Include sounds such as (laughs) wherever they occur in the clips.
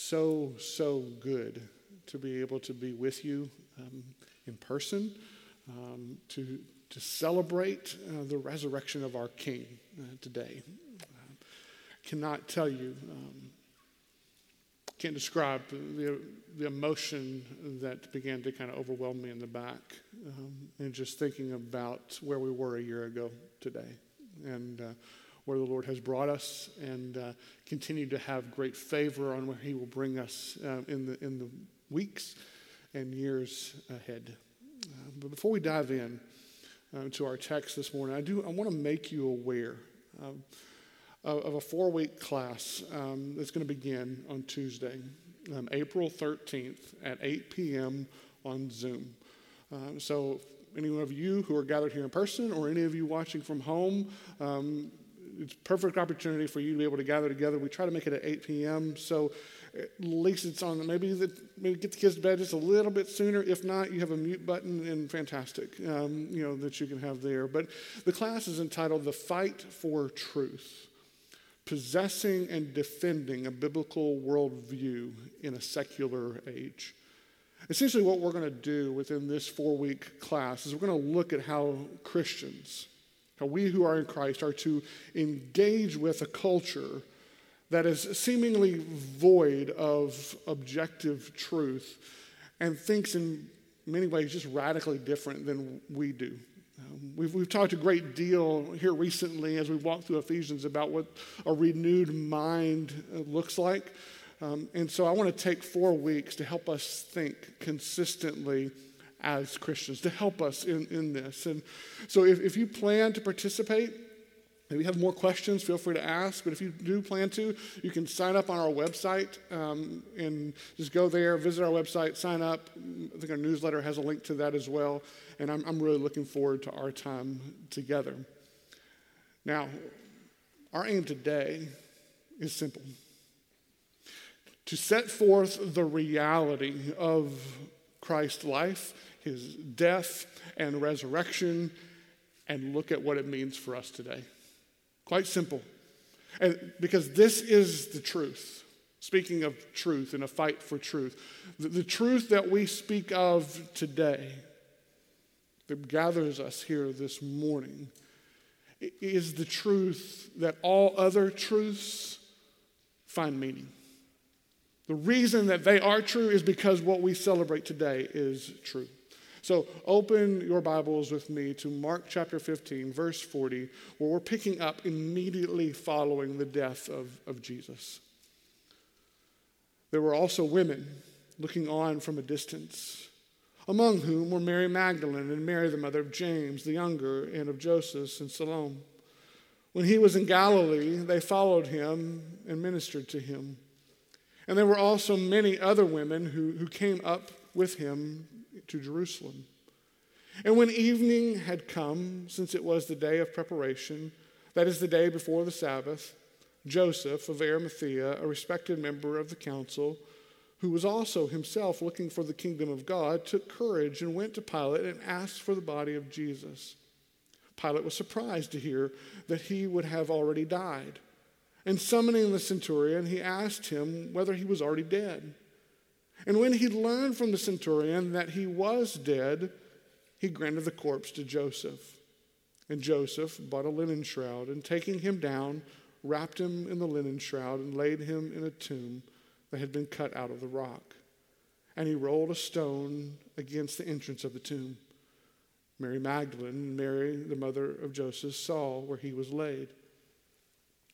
so, so good to be able to be with you um, in person, um, to, to celebrate uh, the resurrection of our King uh, today. Uh, cannot tell you, um, can't describe the, the emotion that began to kind of overwhelm me in the back, um, and just thinking about where we were a year ago today. And uh, where the Lord has brought us and uh, continue to have great favor on where He will bring us uh, in, the, in the weeks and years ahead. Uh, but before we dive in uh, to our text this morning, I do I want to make you aware um, of, a four week class um, that's going to begin on Tuesday, um, April 13th at 8 p.m. on Zoom. Um, so any of you who are gathered here in person or any of you watching from home, um, it's perfect opportunity for you to be able to gather together. We try to make it at 8 p.m. So at least it's on. Maybe the, maybe get the kids to bed just a little bit sooner. If not, you have a mute button and fantastic, um, you know that you can have there. But the class is entitled "The Fight for Truth." Possessing and defending a biblical worldview in a secular age. Essentially, what we're going to do within this four week class is we're going to look at how Christians, how we who are in Christ are to engage with a culture that is seemingly void of objective truth and thinks in many ways just radically different than we do. Um, we've, we've talked a great deal here recently as we walk through Ephesians about what a renewed mind looks like. Um, and so I want to take four weeks to help us think consistently as Christians, to help us in, in this. And so if, if you plan to participate, if you have more questions, feel free to ask. But if you do plan to, you can sign up on our website um, and just go there, visit our website, sign up. I think our newsletter has a link to that as well. And I'm, I'm really looking forward to our time together. Now, our aim today is simple to set forth the reality of Christ's life, his death and resurrection, and look at what it means for us today. Quite simple. And because this is the truth. Speaking of truth and a fight for truth, the, the truth that we speak of today that gathers us here this morning is the truth that all other truths find meaning. The reason that they are true is because what we celebrate today is true. So open your Bibles with me to Mark chapter 15, verse 40, where we're picking up immediately following the death of, of Jesus. There were also women looking on from a distance, among whom were Mary Magdalene and Mary, the mother of James the younger, and of Joseph and Salome. When he was in Galilee, they followed him and ministered to him. And there were also many other women who, who came up with him to Jerusalem. And when evening had come, since it was the day of preparation, that is the day before the Sabbath, Joseph of Arimathea, a respected member of the council, who was also himself looking for the kingdom of God, took courage and went to Pilate and asked for the body of Jesus. Pilate was surprised to hear that he would have already died. And summoning the centurion, he asked him whether he was already dead. And when he learned from the centurion that he was dead, he granted the corpse to Joseph. And Joseph bought a linen shroud, and taking him down, wrapped him in the linen shroud, and laid him in a tomb that had been cut out of the rock. And he rolled a stone against the entrance of the tomb. Mary Magdalene, Mary, the mother of Joseph, saw where he was laid.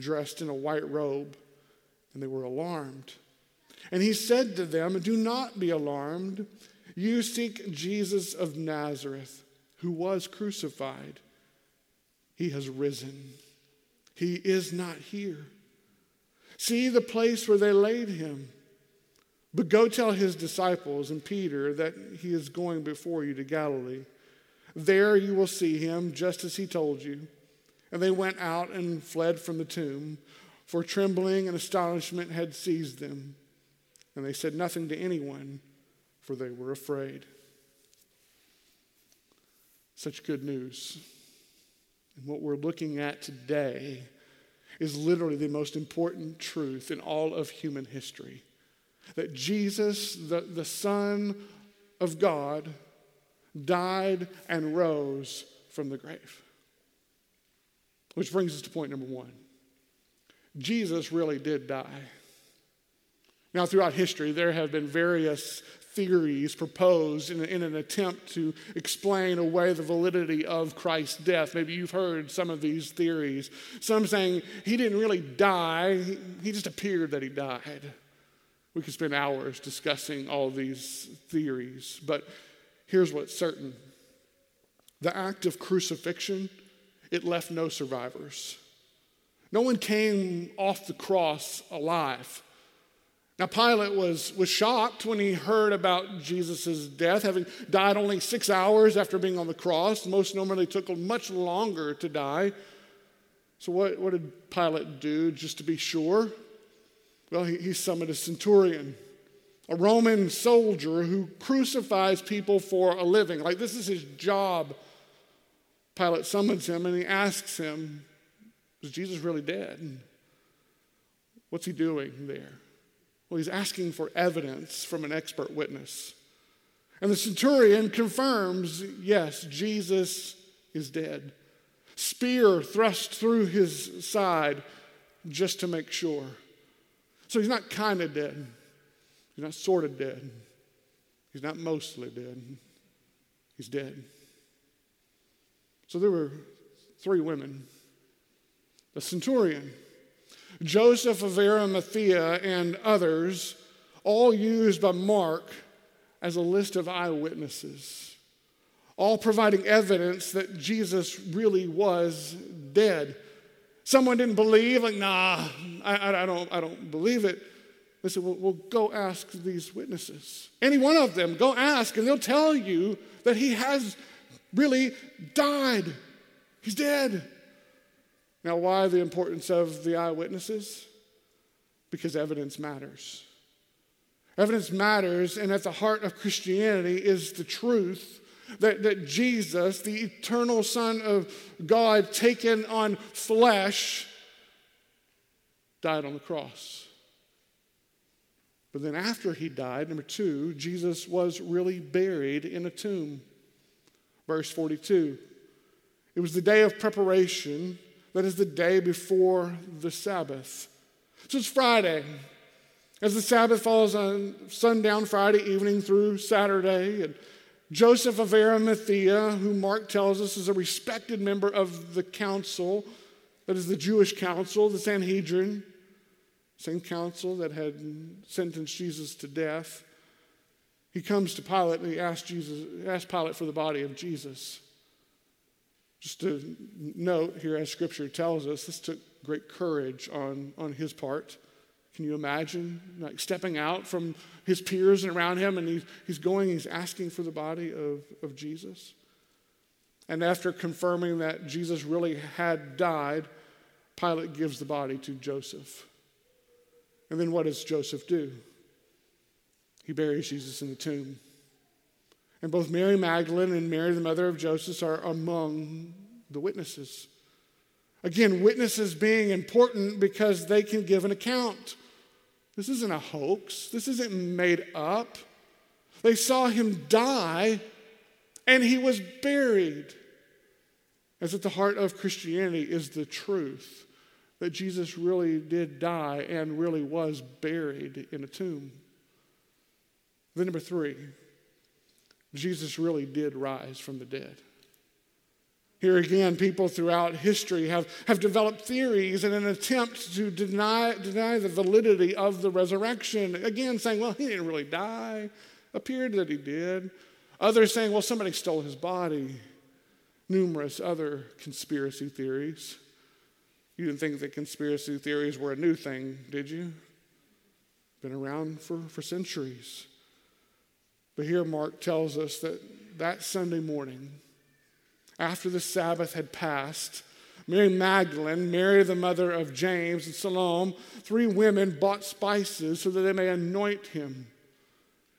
dressed in a white robe, and they were alarmed. And he said to them, Do not be alarmed. You seek Jesus of Nazareth, who was crucified. He has risen. He is not here. See the place where they laid him. But go tell his disciples and Peter that he is going before you to Galilee. There you will see him, just as he told you. And they went out and fled from the tomb, for trembling and astonishment had seized them. And they said nothing to anyone, for they were afraid. Such good news. And what we're looking at today is literally the most important truth in all of human history that Jesus, the, the Son of God, died and rose from the grave. Which brings us to point number one Jesus really did die. Now, throughout history, there have been various theories proposed in, in, an attempt to explain away the validity of Christ's death. Maybe you've heard some of these theories. Some saying he didn't really die, he, he just appeared that he died. We could spend hours discussing all these theories, but here's what's certain the act of crucifixion, it left no survivors. No one came off the cross alive. Now, Pilate was, was shocked when he heard about Jesus' death, having died only six hours after being on the cross. Most normally took much longer to die. So, what, what did Pilate do just to be sure? Well, he, he summoned a centurion, a Roman soldier who crucifies people for a living. Like, this is his job. Pilate summons him and he asks him, Is Jesus really dead? What's he doing there? Well, he's asking for evidence from an expert witness. And the centurion confirms yes, Jesus is dead. Spear thrust through his side just to make sure. So he's not kind of dead, he's not sort of dead, he's not mostly dead. He's dead. So there were three women the centurion, Joseph of Arimathea, and others, all used by Mark as a list of eyewitnesses, all providing evidence that Jesus really was dead. Someone didn't believe, like, nah, I, I, don't, I don't believe it. They said, well, well, go ask these witnesses. Any one of them, go ask, and they'll tell you that he has really died. He's dead. Now, why the importance of the eyewitnesses? Because evidence matters. Evidence matters, and at the heart of Christianity is the truth that, that Jesus, the eternal Son of God, taken on flesh, died on the cross. But then, after he died, number two, Jesus was really buried in a tomb. Verse 42. It was the day of preparation that is the day before the Sabbath. So it's Friday. As the Sabbath falls on sundown Friday evening through Saturday, and Joseph of Arimathea, who Mark tells us is a respected member of the council, that is the Jewish council, the Sanhedrin, same council that had sentenced Jesus to death. He comes to Pilate and he asks Jesus, asks Pilate for the body of Jesus. Just to note here, as scripture tells us, this took great courage on, on his part. Can you imagine like stepping out from his peers and around him and he's, he's going, he's asking for the body of, of Jesus? And after confirming that Jesus really had died, Pilate gives the body to Joseph. And then what does Joseph do? He buries Jesus in the tomb. And both Mary Magdalene and Mary, the mother of Joseph, are among the witnesses. Again, witnesses being important because they can give an account. This isn't a hoax, this isn't made up. They saw him die and he was buried. As at the heart of Christianity is the truth that Jesus really did die and really was buried in a tomb. Then, number three, Jesus really did rise from the dead. Here again, people throughout history have, have developed theories in an attempt to deny, deny the validity of the resurrection. Again, saying, well, he didn't really die. Appeared that he did. Others saying, well, somebody stole his body. Numerous other conspiracy theories. You didn't think that conspiracy theories were a new thing, did you? been around for, for centuries. But here Mark tells us that that Sunday morning, after the Sabbath had passed, Mary Magdalene, Mary the mother of James, and Salome, three women bought spices so that they may anoint him.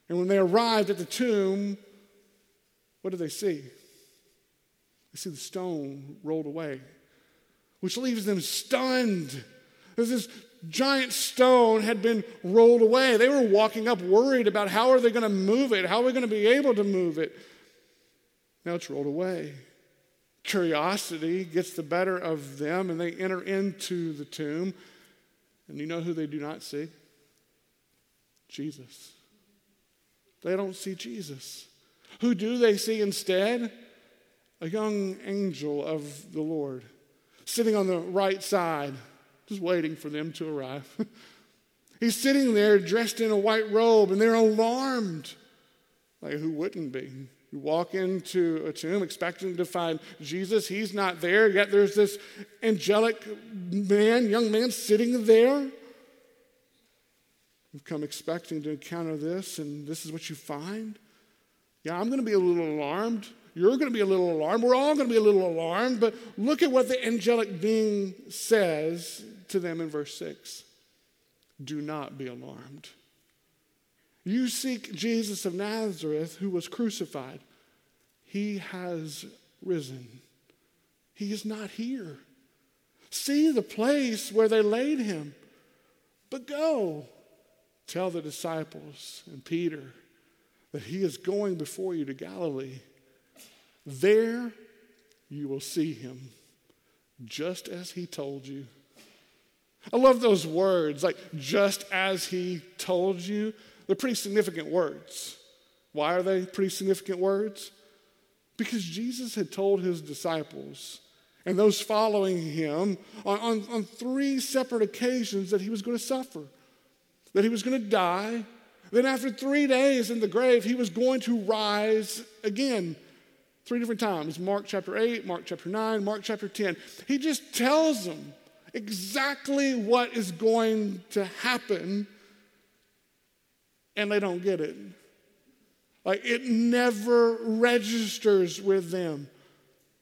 And when they arrived at the tomb, what do they see? They see the stone rolled away, which leaves them stunned. This giant stone had been rolled away. They were walking up worried about how are they going to move it? How are we going to be able to move it? Now it's rolled away. Curiosity gets the better of them and they enter into the tomb. And you know who they do not see? Jesus. They don't see Jesus. Who do they see instead? A young angel of the Lord sitting on the right side, just waiting for them to arrive. (laughs) He's sitting there dressed in a white robe, and they're alarmed. Like, who wouldn't be? You walk into a tomb expecting to find Jesus. He's not there, yet there's this angelic man, young man, sitting there. You've come expecting to encounter this, and this is what you find. Yeah, I'm going to be a little alarmed. You're going to be a little alarmed. We're all going to be a little alarmed. But look at what the angelic being says to them in verse 6 Do not be alarmed. You seek Jesus of Nazareth who was crucified. He has risen. He is not here. See the place where they laid him. But go, tell the disciples and Peter that he is going before you to Galilee. There you will see him, just as he told you. I love those words, like just as he told you. They're pretty significant words. Why are they pretty significant words? Because Jesus had told his disciples and those following him on, on, on three separate occasions that he was going to suffer, that he was going to die. Then, after three days in the grave, he was going to rise again. Three different times Mark chapter 8, Mark chapter 9, Mark chapter 10. He just tells them exactly what is going to happen and they don't get it. Like it never registers with them.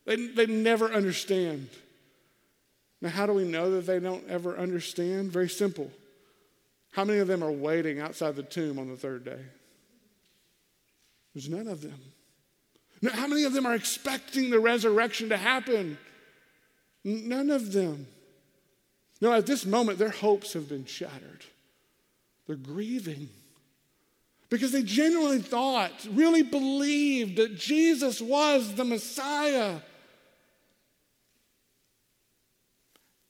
They, they never understand. Now, how do we know that they don't ever understand? Very simple. How many of them are waiting outside the tomb on the third day? There's none of them. Now, how many of them are expecting the resurrection to happen? None of them. No, at this moment, their hopes have been shattered. They're grieving because they genuinely thought, really believed that Jesus was the Messiah.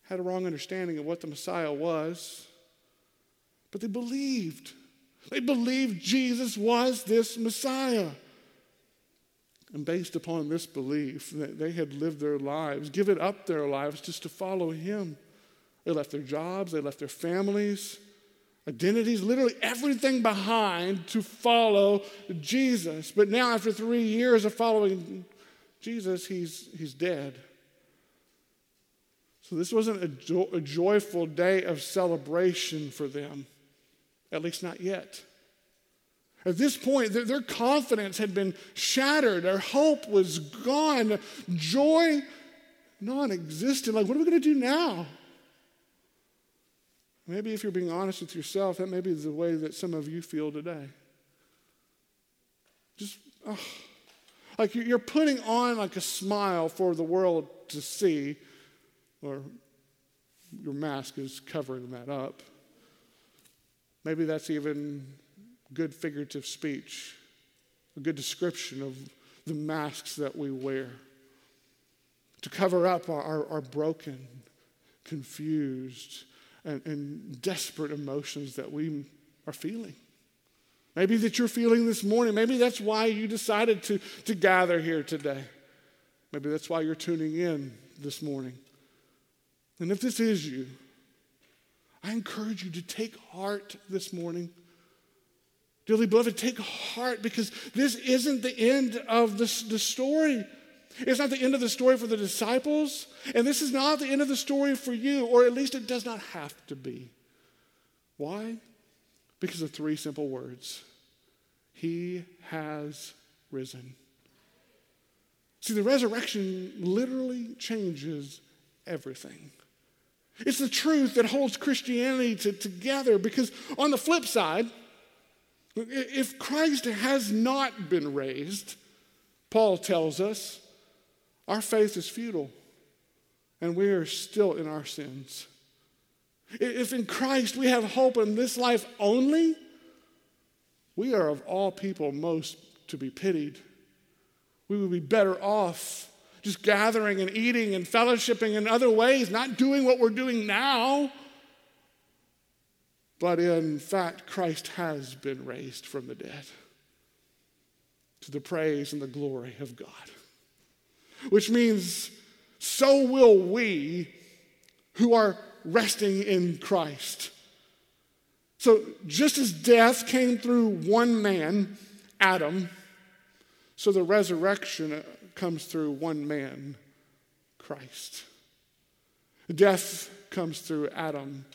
Had a wrong understanding of what the Messiah was, but they believed. They believed Jesus was this Messiah. And based upon this belief, they had lived their lives, given up their lives just to follow him. They left their jobs, they left their families, identities, literally everything behind to follow Jesus. But now, after three years of following Jesus, he's, he's dead. So, this wasn't a, jo- a joyful day of celebration for them, at least not yet. At this point, their, their confidence had been shattered, their hope was gone, joy non existent. Like, what are we going to do now? Maybe if you're being honest with yourself, that may be the way that some of you feel today. Just, oh, like you're putting on like a smile for the world to see, or your mask is covering that up. Maybe that's even good figurative speech, a good description of the masks that we wear to cover up our, our, our broken, confused, and, and desperate emotions that we are feeling. Maybe that you're feeling this morning. Maybe that's why you decided to, to gather here today. Maybe that's why you're tuning in this morning. And if this is you, I encourage you to take heart this morning. Dearly beloved, take heart because this isn't the end of the, the story. It's not the end of the story for the disciples, and this is not the end of the story for you, or at least it does not have to be. Why? Because of three simple words He has risen. See, the resurrection literally changes everything. It's the truth that holds Christianity to, together because, on the flip side, if Christ has not been raised, Paul tells us, our faith is futile and we are still in our sins. If in Christ we have hope in this life only, we are of all people most to be pitied. We would be better off just gathering and eating and fellowshipping in other ways, not doing what we're doing now. But in fact, Christ has been raised from the dead to the praise and the glory of God. Which means, so will we who are resting in Christ. So, just as death came through one man, Adam, so the resurrection comes through one man, Christ. Death comes through Adam.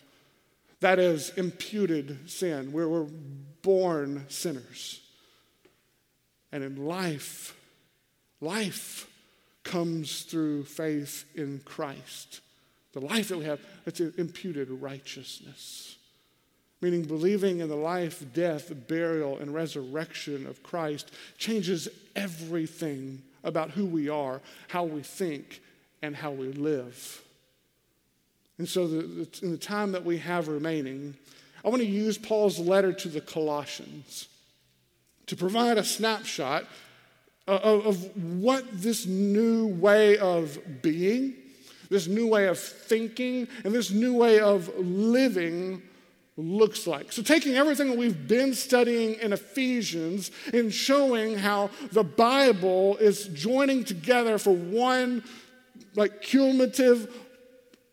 That is imputed sin, where we're born sinners. And in life, life comes through faith in Christ. The life that we have, it's imputed righteousness. Meaning, believing in the life, death, burial, and resurrection of Christ changes everything about who we are, how we think, and how we live. And so, the, the, in the time that we have remaining, I want to use Paul's letter to the Colossians to provide a snapshot Uh, of, of what this new way of being, this new way of thinking, and this new way of living looks like. So, taking everything that we've been studying in Ephesians and showing how the Bible is joining together for one, like, cumulative,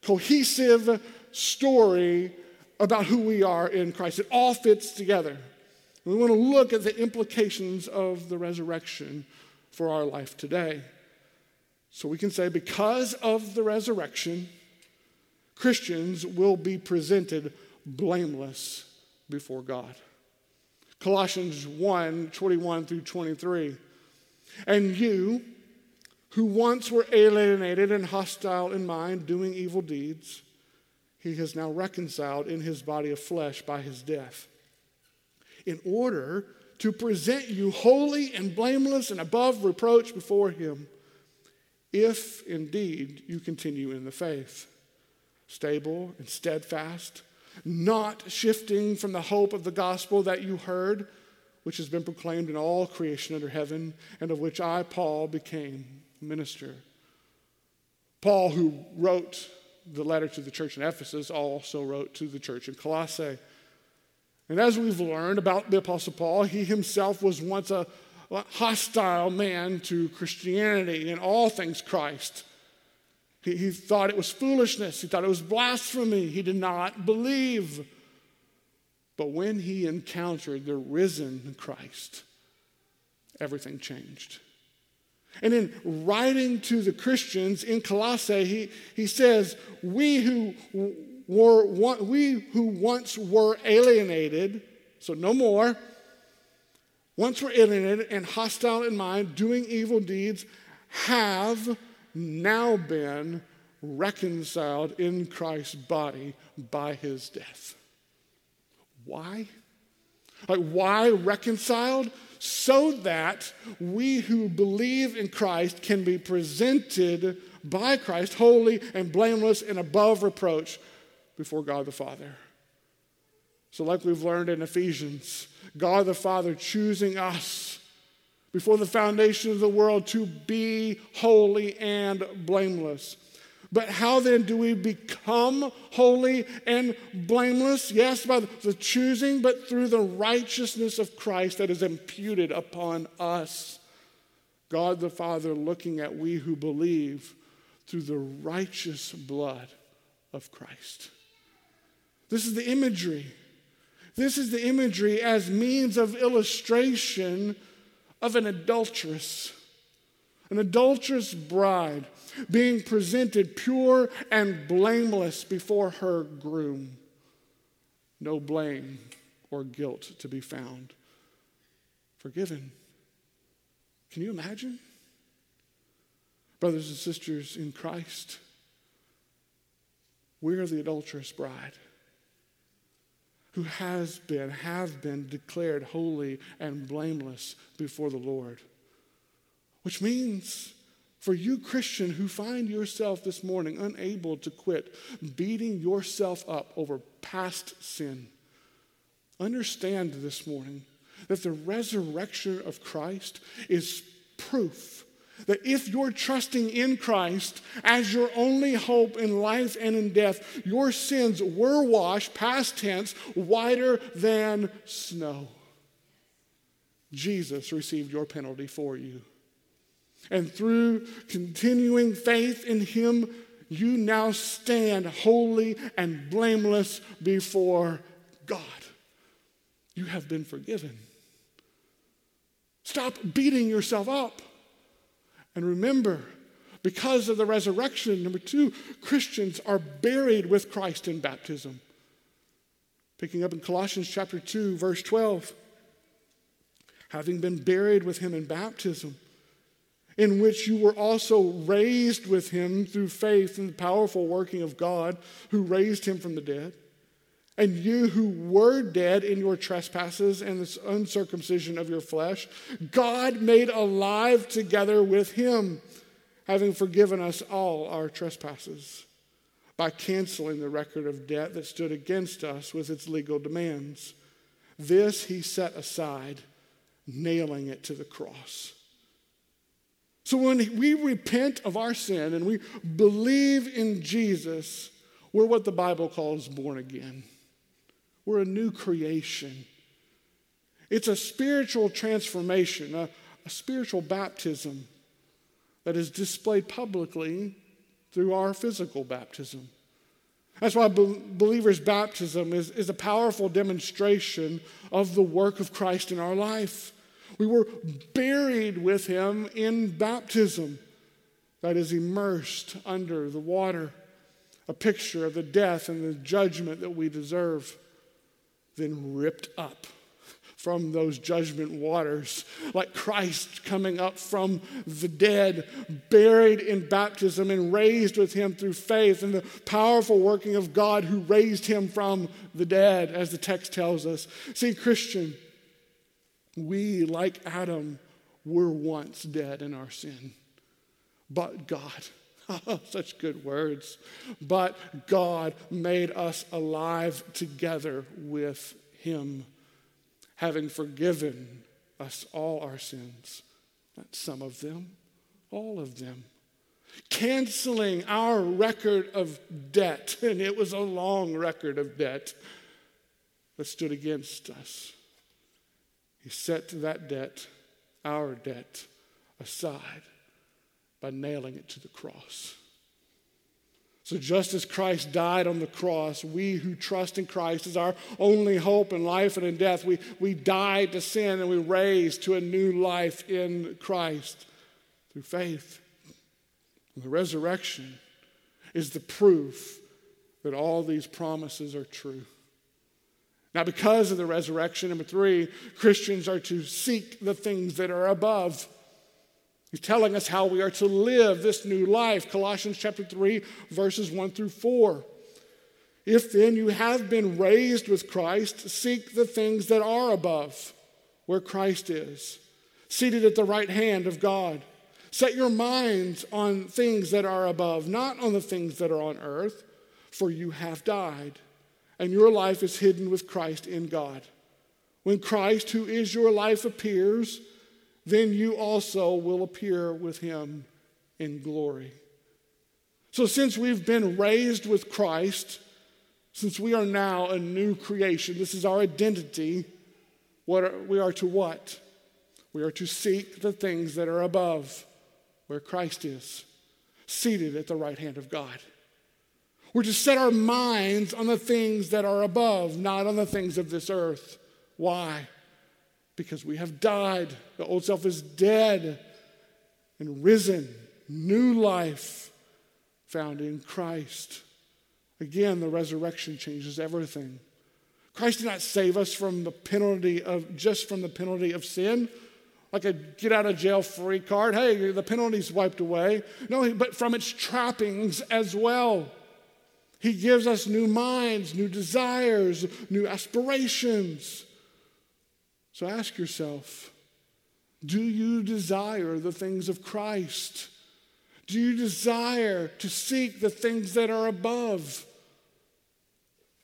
cohesive story about who we are in Christ. It all fits together. We want to look at the implications of the resurrection for our life today. So we can say, because of the resurrection, Christians will be presented blameless before God. Colossians 1 21 through 23. And you, who once were alienated and hostile in mind, doing evil deeds, he has now reconciled in his body of flesh by his death, in order to present you holy and blameless and above reproach before him, if indeed you continue in the faith, stable and steadfast not shifting from the hope of the gospel that you heard, which has been proclaimed in all creation under heaven, and of which I, Paul, became minister. Paul, who wrote the letter to the church in Ephesus, also wrote to the church in Colossae. And as we've learned about the Apostle Paul, he himself was once a hostile man to Christianity and all things Christ. He, he thought it was foolishness. He thought it was blasphemy. He did not believe. But when he encountered the risen Christ, everything changed. And in writing to the Christians in Colossae, he, he says, we who, were, we who once were alienated, so no more, once were alienated and hostile in mind, doing evil deeds, have now been reconciled in Christ's body by his death. Why? Like, why reconciled? So that we who believe in Christ can be presented by Christ holy and blameless and above reproach before God the Father. So, like we've learned in Ephesians, God the Father choosing us before the foundation of the world to be holy and blameless. But how then do we become holy and blameless? Yes, by the choosing, but through the righteousness of Christ that is imputed upon us. God the Father looking at we who believe through the righteous blood of Christ. This is the imagery. This is the imagery as means of illustration of an adulteress, an adulterous bride being presented pure and blameless before her groom. No blame or guilt to be found. Forgiven. Can you imagine? Brothers and sisters in Christ, we are the adulterous bride who has been, have been declared holy and blameless before the Lord. Which means for you, Christian, who find yourself this morning unable to quit beating yourself up over past sin, understand this morning that the resurrection of Christ is proof that if you're trusting in Christ as your only hope in life and in death, your sins were washed, past tense, whiter than snow. Jesus received your penalty for you. And through continuing faith in Him, you now stand holy and blameless before God. You have been forgiven. Stop beating yourself up. And remember, because of the resurrection, number two, Christians are buried with Christ in baptism. Picking up in Colossians chapter 2, verse 12. Having been buried with him in baptism, in which you were also raised with him through faith in the powerful working of God who raised him from the dead. And you who were dead in your trespasses and the uncircumcision of your flesh, God made alive together with him, having forgiven us all our trespasses by canceling the record of debt that stood against us with its legal demands. This he set aside, nailing it to the cross. So when we repent of our sin and we believe in Jesus, we're what the Bible calls born again. We're a new creation. It's a spiritual transformation, a, a spiritual baptism that is displayed publicly through our physical baptism. That's why believers' baptism is, is a powerful demonstration of the work of Christ in our life. We were buried with him in baptism, that is, immersed under the water, a picture of the death and the judgment that we deserve, then ripped up from those judgment waters, like Christ coming up from the dead, buried in baptism and raised with him through faith and the powerful working of God who raised him from the dead, as the text tells us. See, Christian, we, like Adam, were once dead in our sin. But God, (laughs) such good words, but God made us alive together with Him, having forgiven us all our sins. Not some of them, all of them. Canceling our record of debt, (laughs) and it was a long record of debt that stood against us he set that debt, our debt, aside by nailing it to the cross. So, just as Christ died on the cross, we who trust in Christ as our only hope in life and in death, we, we died to sin and we raised to a new life in Christ through faith. And the resurrection is the proof that all these promises are true. Now, because of the resurrection, number three, Christians are to seek the things that are above. He's telling us how we are to live this new life. Colossians chapter 3, verses 1 through 4. If then you have been raised with Christ, seek the things that are above, where Christ is, seated at the right hand of God. Set your minds on things that are above, not on the things that are on earth, for you have died and your life is hidden with Christ in God. When Christ, who is your life, appears, then you also will appear with him in glory. So, since we've been raised with Christ, since we are now a new creation, this is our identity, what are, we are to what? We are to seek the things that are above, where Christ is, seated at the right hand of God. We're to set our minds on the things that are above, not on the things of this earth. Why? Because we have died. The old self is dead and risen. New life found in Christ. Again, the resurrection changes everything. Christ did not save us from the penalty of just from the penalty of sin, like a get out of jail free card. Hey, the penalty's wiped away. No, but from its trappings as well. He gives us new minds, new desires, new aspirations. So ask yourself do you desire the things of Christ? Do you desire to seek the things that are above?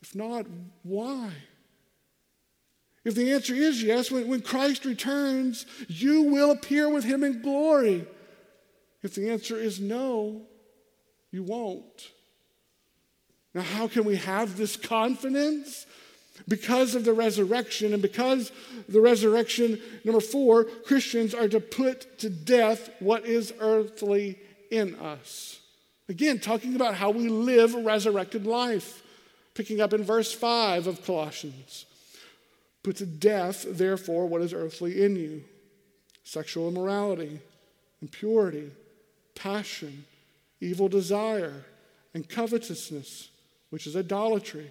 If not, why? If the answer is yes, when, when Christ returns, you will appear with him in glory. If the answer is no, you won't. Now, how can we have this confidence? Because of the resurrection, and because the resurrection, number four, Christians are to put to death what is earthly in us. Again, talking about how we live a resurrected life. Picking up in verse 5 of Colossians. Put to death, therefore, what is earthly in you sexual immorality, impurity, passion, evil desire, and covetousness, which is idolatry.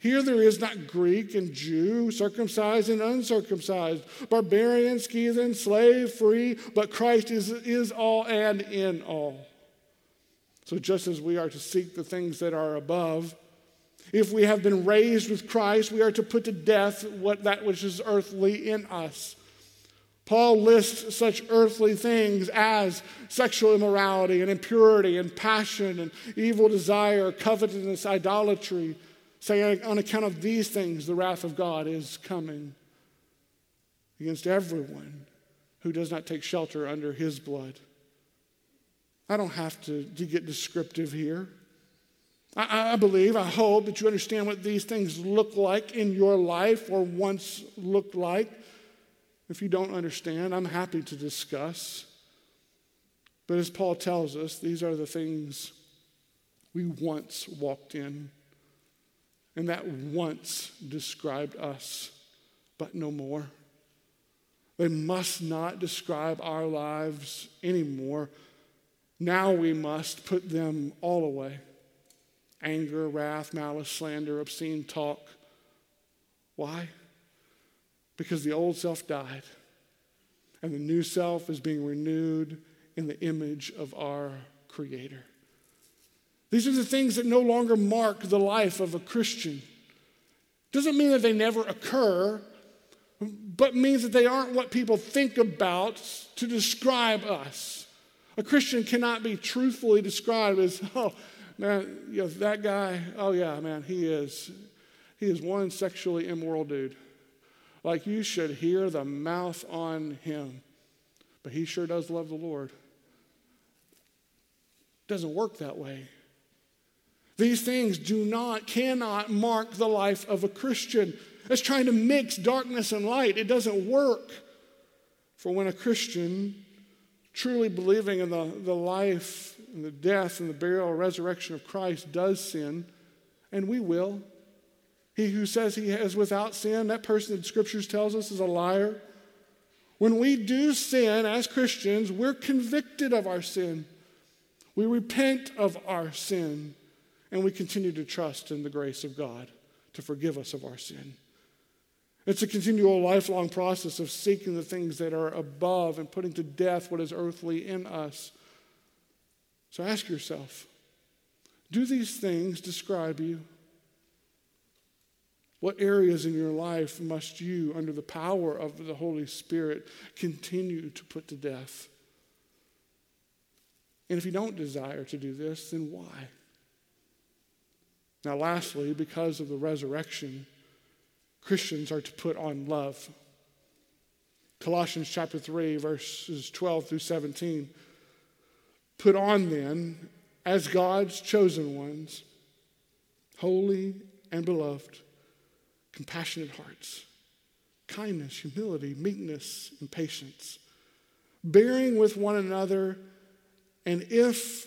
Here there is not Greek and Jew, circumcised and uncircumcised, barbarian, Scythian, slave, free, but Christ is, is all and in all. So, just as we are to seek the things that are above, if we have been raised with Christ, we are to put to death what that which is earthly in us. Paul lists such earthly things as sexual immorality and impurity and passion and evil desire, covetousness, idolatry, saying, on account of these things, the wrath of God is coming against everyone who does not take shelter under his blood. I don't have to, to get descriptive here. I, I believe, I hope that you understand what these things look like in your life or once looked like. If you don't understand, I'm happy to discuss. But as Paul tells us, these are the things we once walked in, and that once described us, but no more. They must not describe our lives anymore now we must put them all away anger, wrath, malice, slander, obscene talk. Why? Because the old self died, and the new self is being renewed in the image of our Creator. These are the things that no longer mark the life of a Christian. Doesn't mean that they never occur, but means that they aren't what people think about to describe us. A Christian cannot be truthfully described as, (laughs) oh, man, you know, that guy, oh, yeah, man, he is, he is one sexually immoral dude. Like you should hear the mouth on him. But he sure does love the Lord. Doesn't work that way. These things do not, cannot mark the life of a Christian. It's trying to mix darkness and light. It doesn't work. For when a Christian truly believing in the, the life and the death and the burial and resurrection of Christ does sin, and we will. He who says he is without sin, that person in scriptures tells us is a liar. When we do sin as Christians, we're convicted of our sin. We repent of our sin, and we continue to trust in the grace of God to forgive us of our sin. It's a continual, lifelong process of seeking the things that are above and putting to death what is earthly in us. So ask yourself do these things describe you? What areas in your life must you, under the power of the Holy Spirit, continue to put to death? And if you don't desire to do this, then why? Now, lastly, because of the resurrection, Christians are to put on love. Colossians chapter 3, verses 12 through 17. Put on then, as God's chosen ones, holy and beloved, compassionate hearts, kindness, humility, meekness, and patience, bearing with one another, and if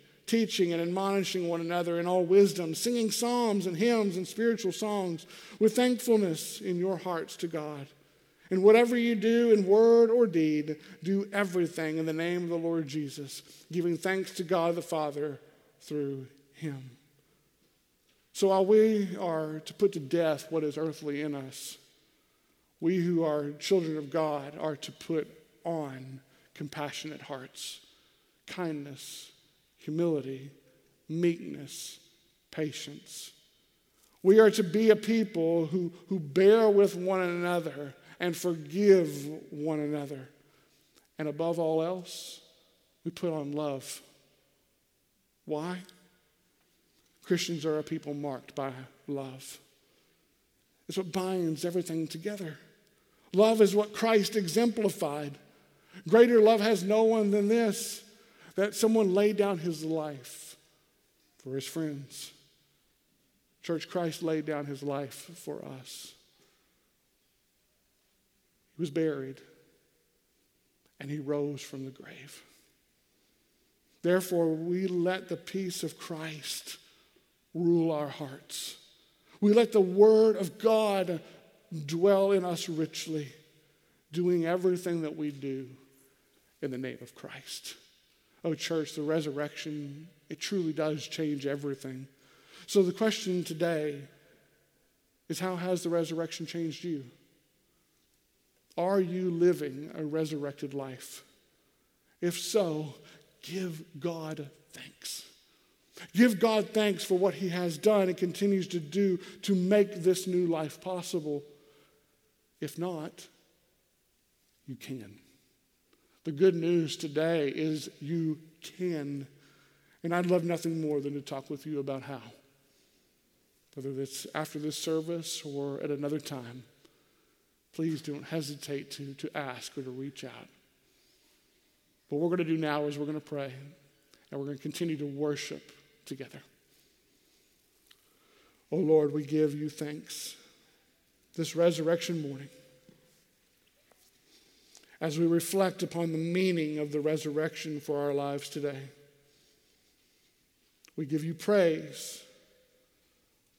teaching and admonishing one another in all wisdom, singing psalms and hymns and spiritual songs with thankfulness in your hearts to God. And whatever you do in word or deed, do everything in the name of the Lord Jesus, giving thanks to God the Father through him. So while we are to put to death what is earthly in us, we who are children of God are to put on compassionate hearts, kindness, humility, meekness, patience. We are to be a people who, who bear with one another and forgive one another. And above all else, we put on love. Why? Christians are a people marked by love. It's what binds everything together. Love is what Christ exemplified. Greater love has no one than this that someone laid down his life for his friends. Church, Christ laid down his life for us. He was buried and he rose from the grave. Therefore, we let the peace of Christ rule our hearts. We let the Word of God dwell in us richly, doing everything that we do in the name of Christ. Oh, church, the resurrection, it truly does change everything. So the question today is how has the resurrection changed you? Are you living a resurrected life? If so, give God thanks. Give God thanks for what He has done and continues to do to make this new life possible. If not, you can. The good news today is you can. And I'd love nothing more than to talk with you about how. Whether it's after this service or at another time, please don't hesitate to, to ask or to reach out. What we're going to do now is we're going to pray and we're going to continue to worship together. Oh Lord, we give you thanks this resurrection morning as we reflect upon the meaning of the resurrection for our lives today. We give you praise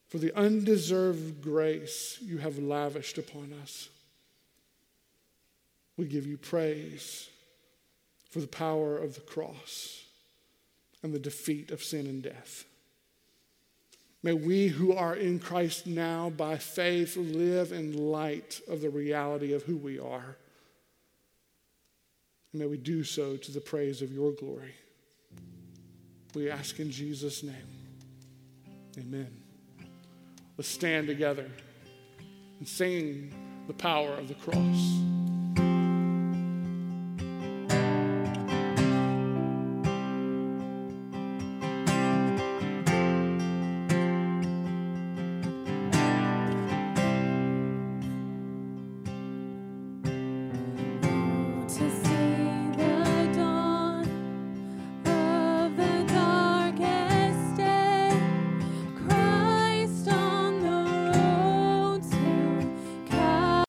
for the undeserved grace you have lavished upon us. We give you praise for the power of the cross and the defeat of sin and death. May we who are in Christ now by faith live in light of the reality of who we are. And may we do so to the praise of your glory. We ask in Jesus' name. Amen. Let's stand together and sing the power of the cross.